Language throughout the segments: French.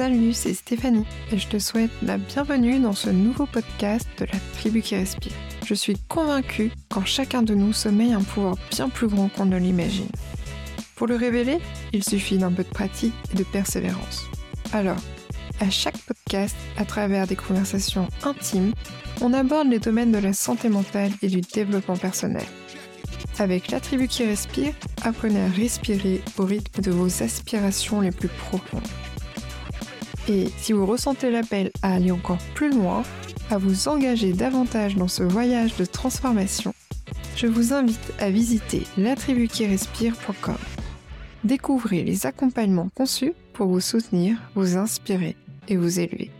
Salut, c'est Stéphanie et je te souhaite la bienvenue dans ce nouveau podcast de la tribu qui respire. Je suis convaincue qu'en chacun de nous sommeille un pouvoir bien plus grand qu'on ne l'imagine. Pour le révéler, il suffit d'un peu de pratique et de persévérance. Alors, à chaque podcast, à travers des conversations intimes, on aborde les domaines de la santé mentale et du développement personnel. Avec la tribu qui respire, apprenez à respirer au rythme de vos aspirations les plus profondes. Et si vous ressentez l'appel à aller encore plus loin, à vous engager davantage dans ce voyage de transformation, je vous invite à visiter latribuquirespire.com. Découvrez les accompagnements conçus pour vous soutenir, vous inspirer et vous élever.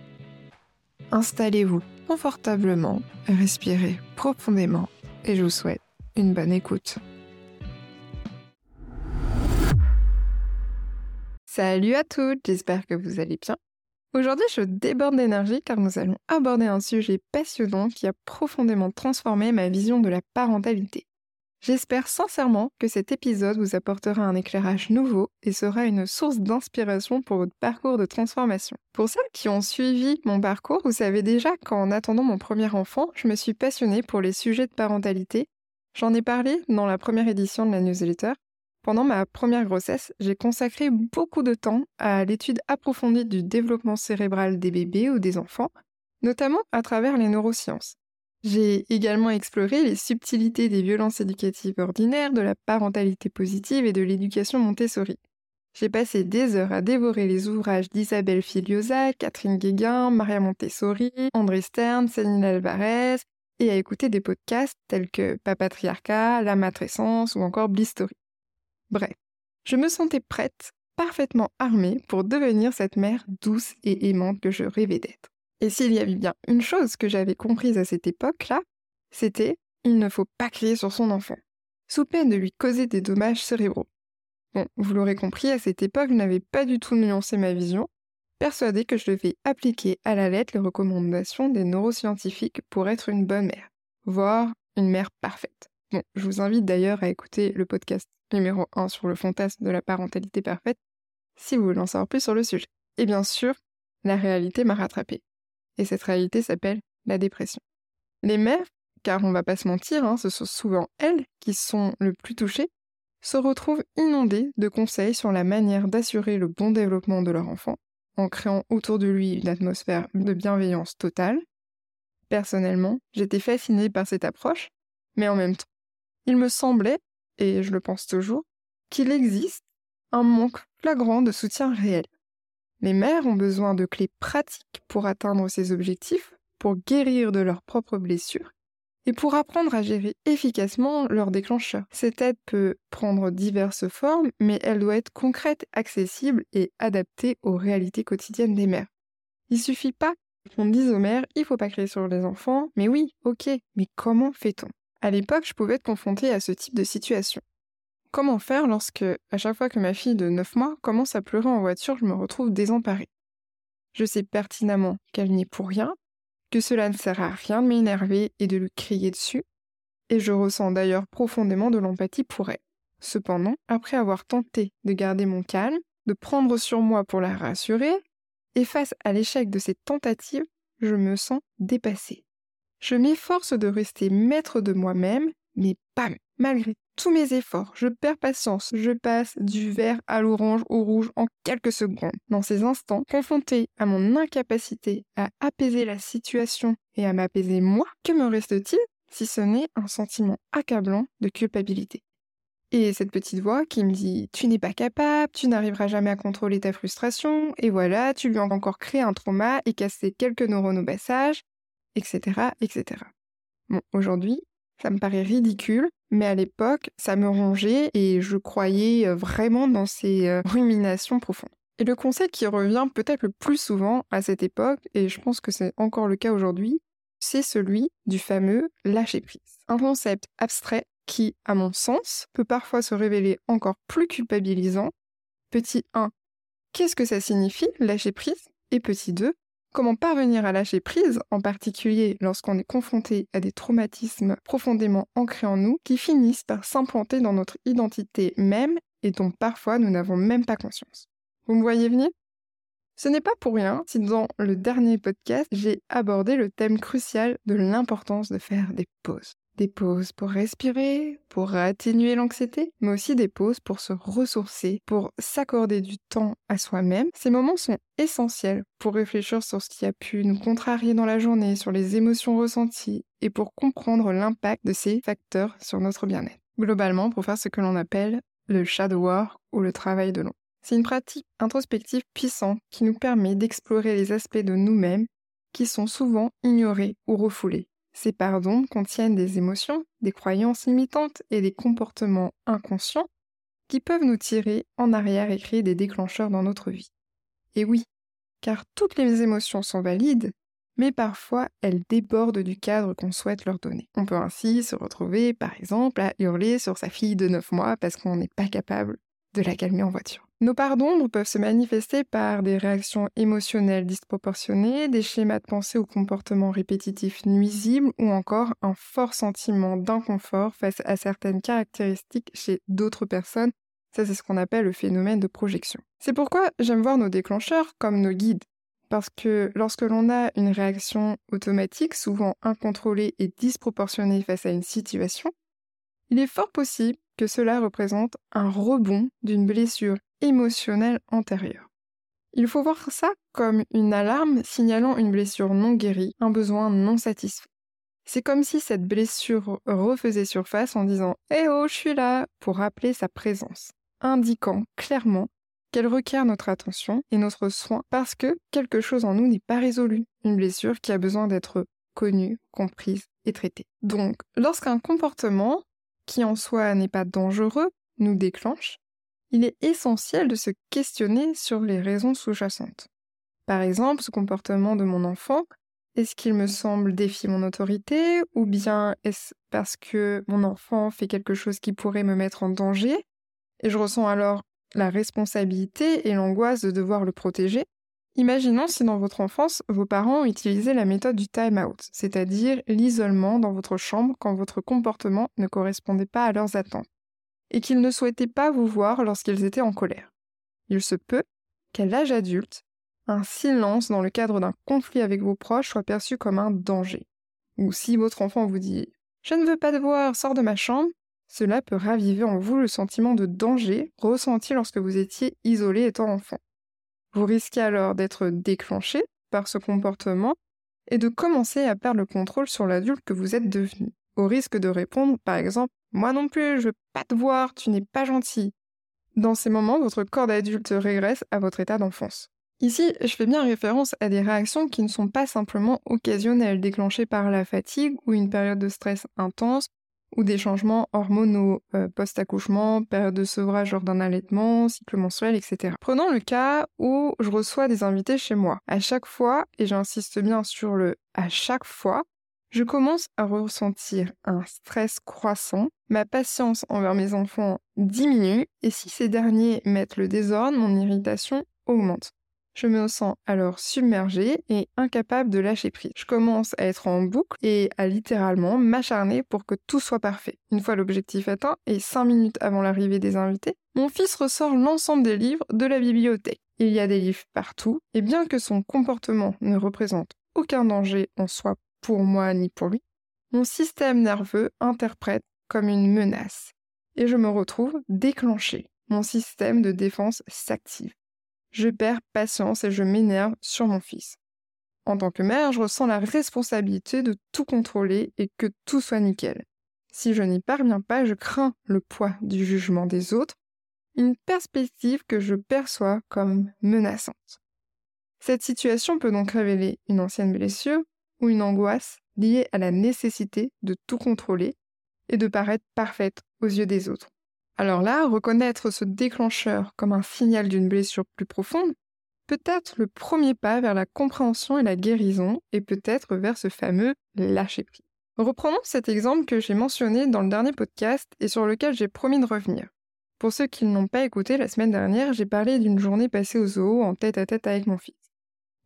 Installez-vous confortablement, respirez profondément et je vous souhaite une bonne écoute. Salut à toutes, j'espère que vous allez bien. Aujourd'hui, je déborde d'énergie car nous allons aborder un sujet passionnant qui a profondément transformé ma vision de la parentalité. J'espère sincèrement que cet épisode vous apportera un éclairage nouveau et sera une source d'inspiration pour votre parcours de transformation. Pour celles qui ont suivi mon parcours, vous savez déjà qu'en attendant mon premier enfant, je me suis passionnée pour les sujets de parentalité. J'en ai parlé dans la première édition de la newsletter pendant ma première grossesse, j'ai consacré beaucoup de temps à l'étude approfondie du développement cérébral des bébés ou des enfants, notamment à travers les neurosciences. J'ai également exploré les subtilités des violences éducatives ordinaires, de la parentalité positive et de l'éducation Montessori. J'ai passé des heures à dévorer les ouvrages d'Isabelle Filiosa, Catherine Guéguin, Maria Montessori, André Stern, Céline Alvarez, et à écouter des podcasts tels que Papatriarcat, La Matrescence ou encore Blistory. Bref, je me sentais prête, parfaitement armée pour devenir cette mère douce et aimante que je rêvais d'être. Et s'il y avait bien une chose que j'avais comprise à cette époque-là, c'était il ne faut pas crier sur son enfant, sous peine de lui causer des dommages cérébraux. Bon, vous l'aurez compris, à cette époque, je n'avais pas du tout nuancé ma vision, persuadée que je devais appliquer à la lettre les recommandations des neuroscientifiques pour être une bonne mère, voire une mère parfaite. Bon, je vous invite d'ailleurs à écouter le podcast numéro 1 sur le fantasme de la parentalité parfaite si vous voulez en savoir plus sur le sujet. Et bien sûr, la réalité m'a rattrapée. Et cette réalité s'appelle la dépression. Les mères, car on va pas se mentir, hein, ce sont souvent elles qui sont le plus touchées, se retrouvent inondées de conseils sur la manière d'assurer le bon développement de leur enfant, en créant autour de lui une atmosphère de bienveillance totale. Personnellement, j'étais fascinée par cette approche, mais en même temps, il me semblait et je le pense toujours, qu'il existe un manque flagrant de soutien réel. Les mères ont besoin de clés pratiques pour atteindre ces objectifs, pour guérir de leurs propres blessures et pour apprendre à gérer efficacement leurs déclencheurs. Cette aide peut prendre diverses formes, mais elle doit être concrète, accessible et adaptée aux réalités quotidiennes des mères. Il suffit pas qu'on dise aux mères, il faut pas crier sur les enfants, mais oui, ok, mais comment fait-on? À l'époque, je pouvais être confrontée à ce type de situation. Comment faire lorsque, à chaque fois que ma fille de 9 mois commence à pleurer en voiture, je me retrouve désemparée? Je sais pertinemment qu'elle n'y est pour rien, que cela ne sert à rien de m'énerver et de lui crier dessus, et je ressens d'ailleurs profondément de l'empathie pour elle. Cependant, après avoir tenté de garder mon calme, de prendre sur moi pour la rassurer, et face à l'échec de cette tentative, je me sens dépassée. Je m'efforce de rester maître de moi-même, mais bam, malgré tous mes efforts, je perds patience, je passe du vert à l'orange au rouge en quelques secondes. Dans ces instants, confronté à mon incapacité à apaiser la situation et à m'apaiser moi, que me reste-t-il si ce n'est un sentiment accablant de culpabilité? Et cette petite voix qui me dit Tu n'es pas capable, tu n'arriveras jamais à contrôler ta frustration, et voilà, tu lui as encore créé un trauma et cassé quelques neurones au passage, etc., etc. Aujourd'hui, ça me paraît ridicule, mais à l'époque, ça me rongeait et je croyais euh, vraiment dans ces euh, ruminations profondes. Et le conseil qui revient peut-être le plus souvent à cette époque, et je pense que c'est encore le cas aujourd'hui, c'est celui du fameux lâcher prise. Un concept abstrait qui, à mon sens, peut parfois se révéler encore plus culpabilisant. Petit 1, qu'est-ce que ça signifie lâcher prise Et petit 2, Comment parvenir à lâcher prise, en particulier lorsqu'on est confronté à des traumatismes profondément ancrés en nous qui finissent par s'implanter dans notre identité même et dont parfois nous n'avons même pas conscience. Vous me voyez venir? Ce n'est pas pour rien si dans le dernier podcast, j'ai abordé le thème crucial de l'importance de faire des pauses. Des pauses pour respirer, pour atténuer l'anxiété, mais aussi des pauses pour se ressourcer, pour s'accorder du temps à soi-même. Ces moments sont essentiels pour réfléchir sur ce qui a pu nous contrarier dans la journée, sur les émotions ressenties et pour comprendre l'impact de ces facteurs sur notre bien-être. Globalement, pour faire ce que l'on appelle le shadow work ou le travail de l'ombre. C'est une pratique introspective puissante qui nous permet d'explorer les aspects de nous-mêmes qui sont souvent ignorés ou refoulés. Ces d'ombre contiennent des émotions, des croyances limitantes et des comportements inconscients qui peuvent nous tirer en arrière et créer des déclencheurs dans notre vie. Et oui, car toutes les émotions sont valides, mais parfois elles débordent du cadre qu'on souhaite leur donner. On peut ainsi se retrouver, par exemple, à hurler sur sa fille de 9 mois parce qu'on n'est pas capable de la calmer en voiture. Nos parts d'ombre peuvent se manifester par des réactions émotionnelles disproportionnées, des schémas de pensée ou comportements répétitifs nuisibles ou encore un fort sentiment d'inconfort face à certaines caractéristiques chez d'autres personnes. Ça, c'est ce qu'on appelle le phénomène de projection. C'est pourquoi j'aime voir nos déclencheurs comme nos guides. Parce que lorsque l'on a une réaction automatique, souvent incontrôlée et disproportionnée face à une situation, il est fort possible que cela représente un rebond d'une blessure émotionnelle antérieure. Il faut voir ça comme une alarme signalant une blessure non guérie, un besoin non satisfait. C'est comme si cette blessure refaisait surface en disant Eh oh, je suis là pour rappeler sa présence, indiquant clairement qu'elle requiert notre attention et notre soin parce que quelque chose en nous n'est pas résolu, une blessure qui a besoin d'être connue, comprise et traitée. Donc, lorsqu'un comportement, qui en soi n'est pas dangereux, nous déclenche, il est essentiel de se questionner sur les raisons sous-jacentes. Par exemple, ce comportement de mon enfant, est-ce qu'il me semble défier mon autorité ou bien est-ce parce que mon enfant fait quelque chose qui pourrait me mettre en danger et je ressens alors la responsabilité et l'angoisse de devoir le protéger? Imaginons si dans votre enfance, vos parents utilisaient la méthode du time-out, c'est-à-dire l'isolement dans votre chambre quand votre comportement ne correspondait pas à leurs attentes et qu'ils ne souhaitaient pas vous voir lorsqu'ils étaient en colère. Il se peut qu'à l'âge adulte, un silence dans le cadre d'un conflit avec vos proches soit perçu comme un danger. Ou si votre enfant vous dit ⁇ Je ne veux pas te voir, sors de ma chambre ⁇ cela peut raviver en vous le sentiment de danger ressenti lorsque vous étiez isolé étant enfant. Vous risquez alors d'être déclenché par ce comportement et de commencer à perdre le contrôle sur l'adulte que vous êtes devenu, au risque de répondre par exemple moi non plus, je veux pas te voir, tu n'es pas gentil. Dans ces moments, votre corps d'adulte régresse à votre état d'enfance. Ici, je fais bien référence à des réactions qui ne sont pas simplement occasionnelles, déclenchées par la fatigue ou une période de stress intense, ou des changements hormonaux euh, post-accouchement, période de sevrage lors d'un allaitement, cycle menstruel, etc. Prenons le cas où je reçois des invités chez moi. À chaque fois, et j'insiste bien sur le à chaque fois, je commence à ressentir un stress croissant, ma patience envers mes enfants diminue, et si ces derniers mettent le désordre, mon irritation augmente. Je me sens alors submergée et incapable de lâcher prise. Je commence à être en boucle et à littéralement m'acharner pour que tout soit parfait. Une fois l'objectif atteint et cinq minutes avant l'arrivée des invités, mon fils ressort l'ensemble des livres de la bibliothèque. Il y a des livres partout et bien que son comportement ne représente aucun danger en soi pour moi ni pour lui, mon système nerveux interprète comme une menace et je me retrouve déclenché. Mon système de défense s'active. Je perds patience et je m'énerve sur mon fils. En tant que mère, je ressens la responsabilité de tout contrôler et que tout soit nickel. Si je n'y parviens pas, je crains le poids du jugement des autres, une perspective que je perçois comme menaçante. Cette situation peut donc révéler une ancienne blessure ou une angoisse liée à la nécessité de tout contrôler et de paraître parfaite aux yeux des autres. Alors là, reconnaître ce déclencheur comme un signal d'une blessure plus profonde peut être le premier pas vers la compréhension et la guérison et peut-être vers ce fameux lâcher-prise. Reprenons cet exemple que j'ai mentionné dans le dernier podcast et sur lequel j'ai promis de revenir. Pour ceux qui ne l'ont pas écouté, la semaine dernière, j'ai parlé d'une journée passée au zoo en tête à tête avec mon fils.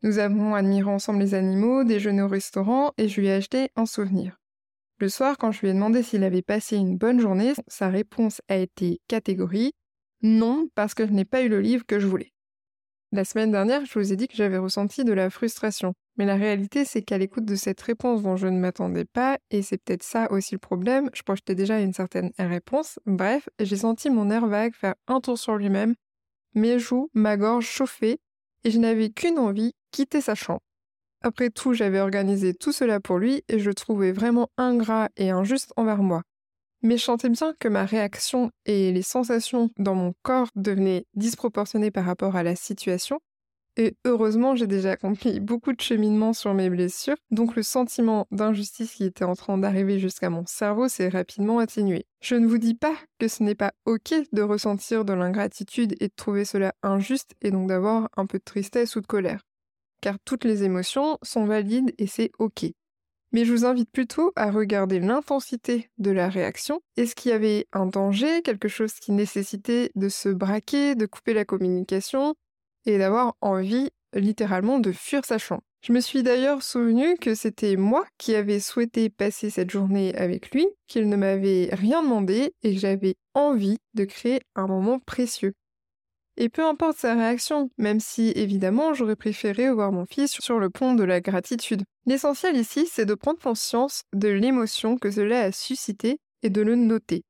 Nous avons admiré ensemble les animaux, déjeuné au restaurant et je lui ai acheté un souvenir. Le soir, quand je lui ai demandé s'il avait passé une bonne journée, sa réponse a été catégorique non, parce que je n'ai pas eu le livre que je voulais. La semaine dernière, je vous ai dit que j'avais ressenti de la frustration. Mais la réalité, c'est qu'à l'écoute de cette réponse dont je ne m'attendais pas, et c'est peut-être ça aussi le problème, je projetais déjà une certaine réponse, bref, j'ai senti mon air vague faire un tour sur lui-même, mes joues, ma gorge chauffée, et je n'avais qu'une envie, quitter sa chambre. Après tout, j'avais organisé tout cela pour lui et je le trouvais vraiment ingrat et injuste envers moi. Mais je sentais bien que ma réaction et les sensations dans mon corps devenaient disproportionnées par rapport à la situation. Et heureusement, j'ai déjà accompli beaucoup de cheminement sur mes blessures, donc le sentiment d'injustice qui était en train d'arriver jusqu'à mon cerveau s'est rapidement atténué. Je ne vous dis pas que ce n'est pas ok de ressentir de l'ingratitude et de trouver cela injuste et donc d'avoir un peu de tristesse ou de colère car toutes les émotions sont valides et c'est OK. Mais je vous invite plutôt à regarder l'intensité de la réaction. Est-ce qu'il y avait un danger, quelque chose qui nécessitait de se braquer, de couper la communication? Et d'avoir envie littéralement de fuir sa chambre Je me suis d'ailleurs souvenu que c'était moi qui avais souhaité passer cette journée avec lui, qu'il ne m'avait rien demandé et que j'avais envie de créer un moment précieux. Et peu importe sa réaction, même si évidemment j'aurais préféré voir mon fils sur le pont de la gratitude. L'essentiel ici, c'est de prendre conscience de l'émotion que cela a suscité et de le noter.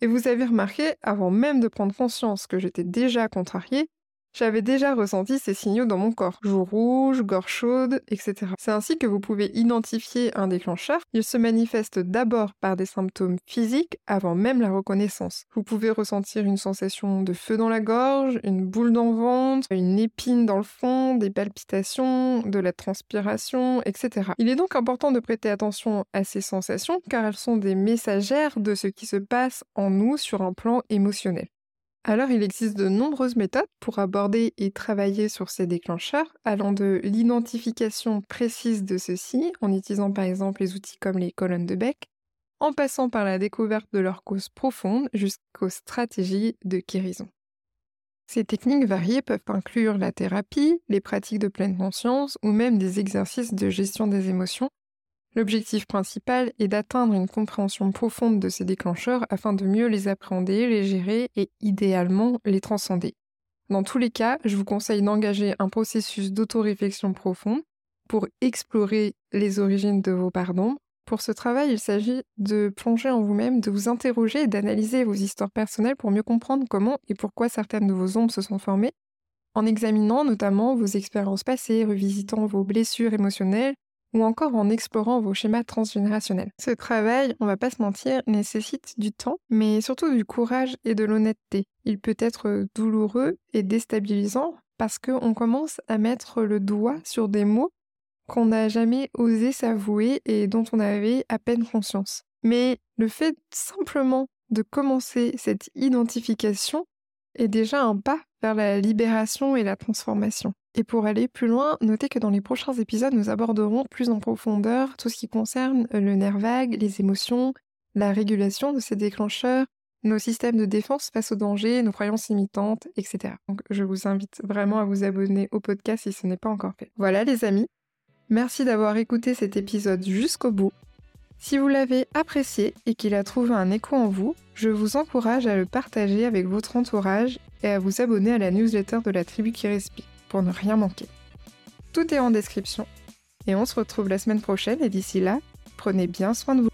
Et vous avez remarqué, avant même de prendre conscience que j'étais déjà contrariée, j'avais déjà ressenti ces signaux dans mon corps. Joues rouges, gorge chaude, etc. C'est ainsi que vous pouvez identifier un déclencheur. Il se manifeste d'abord par des symptômes physiques avant même la reconnaissance. Vous pouvez ressentir une sensation de feu dans la gorge, une boule dans le ventre, une épine dans le fond, des palpitations, de la transpiration, etc. Il est donc important de prêter attention à ces sensations car elles sont des messagères de ce qui se passe en nous sur un plan émotionnel. Alors il existe de nombreuses méthodes pour aborder et travailler sur ces déclencheurs, allant de l'identification précise de ceux-ci, en utilisant par exemple les outils comme les colonnes de bec, en passant par la découverte de leur cause profonde jusqu'aux stratégies de guérison. Ces techniques variées peuvent inclure la thérapie, les pratiques de pleine conscience ou même des exercices de gestion des émotions L'objectif principal est d'atteindre une compréhension profonde de ces déclencheurs afin de mieux les appréhender, les gérer et idéalement les transcender. Dans tous les cas, je vous conseille d'engager un processus d'autoréflexion profonde pour explorer les origines de vos pardons. Pour ce travail, il s'agit de plonger en vous-même, de vous interroger et d'analyser vos histoires personnelles pour mieux comprendre comment et pourquoi certaines de vos ombres se sont formées, en examinant notamment vos expériences passées, revisitant vos blessures émotionnelles, ou encore en explorant vos schémas transgénérationnels. Ce travail, on va pas se mentir, nécessite du temps, mais surtout du courage et de l'honnêteté. Il peut être douloureux et déstabilisant parce qu'on commence à mettre le doigt sur des mots qu'on n'a jamais osé s'avouer et dont on avait à peine conscience. Mais le fait simplement de commencer cette identification est déjà un pas la libération et la transformation. Et pour aller plus loin, notez que dans les prochains épisodes, nous aborderons plus en profondeur tout ce qui concerne le nerf vague, les émotions, la régulation de ces déclencheurs, nos systèmes de défense face aux dangers, nos croyances limitantes, etc. Donc je vous invite vraiment à vous abonner au podcast si ce n'est pas encore fait. Voilà les amis, merci d'avoir écouté cet épisode jusqu'au bout. Si vous l'avez apprécié et qu'il a trouvé un écho en vous, je vous encourage à le partager avec votre entourage et à vous abonner à la newsletter de la tribu qui respire pour ne rien manquer. Tout est en description. Et on se retrouve la semaine prochaine et d'ici là, prenez bien soin de vous.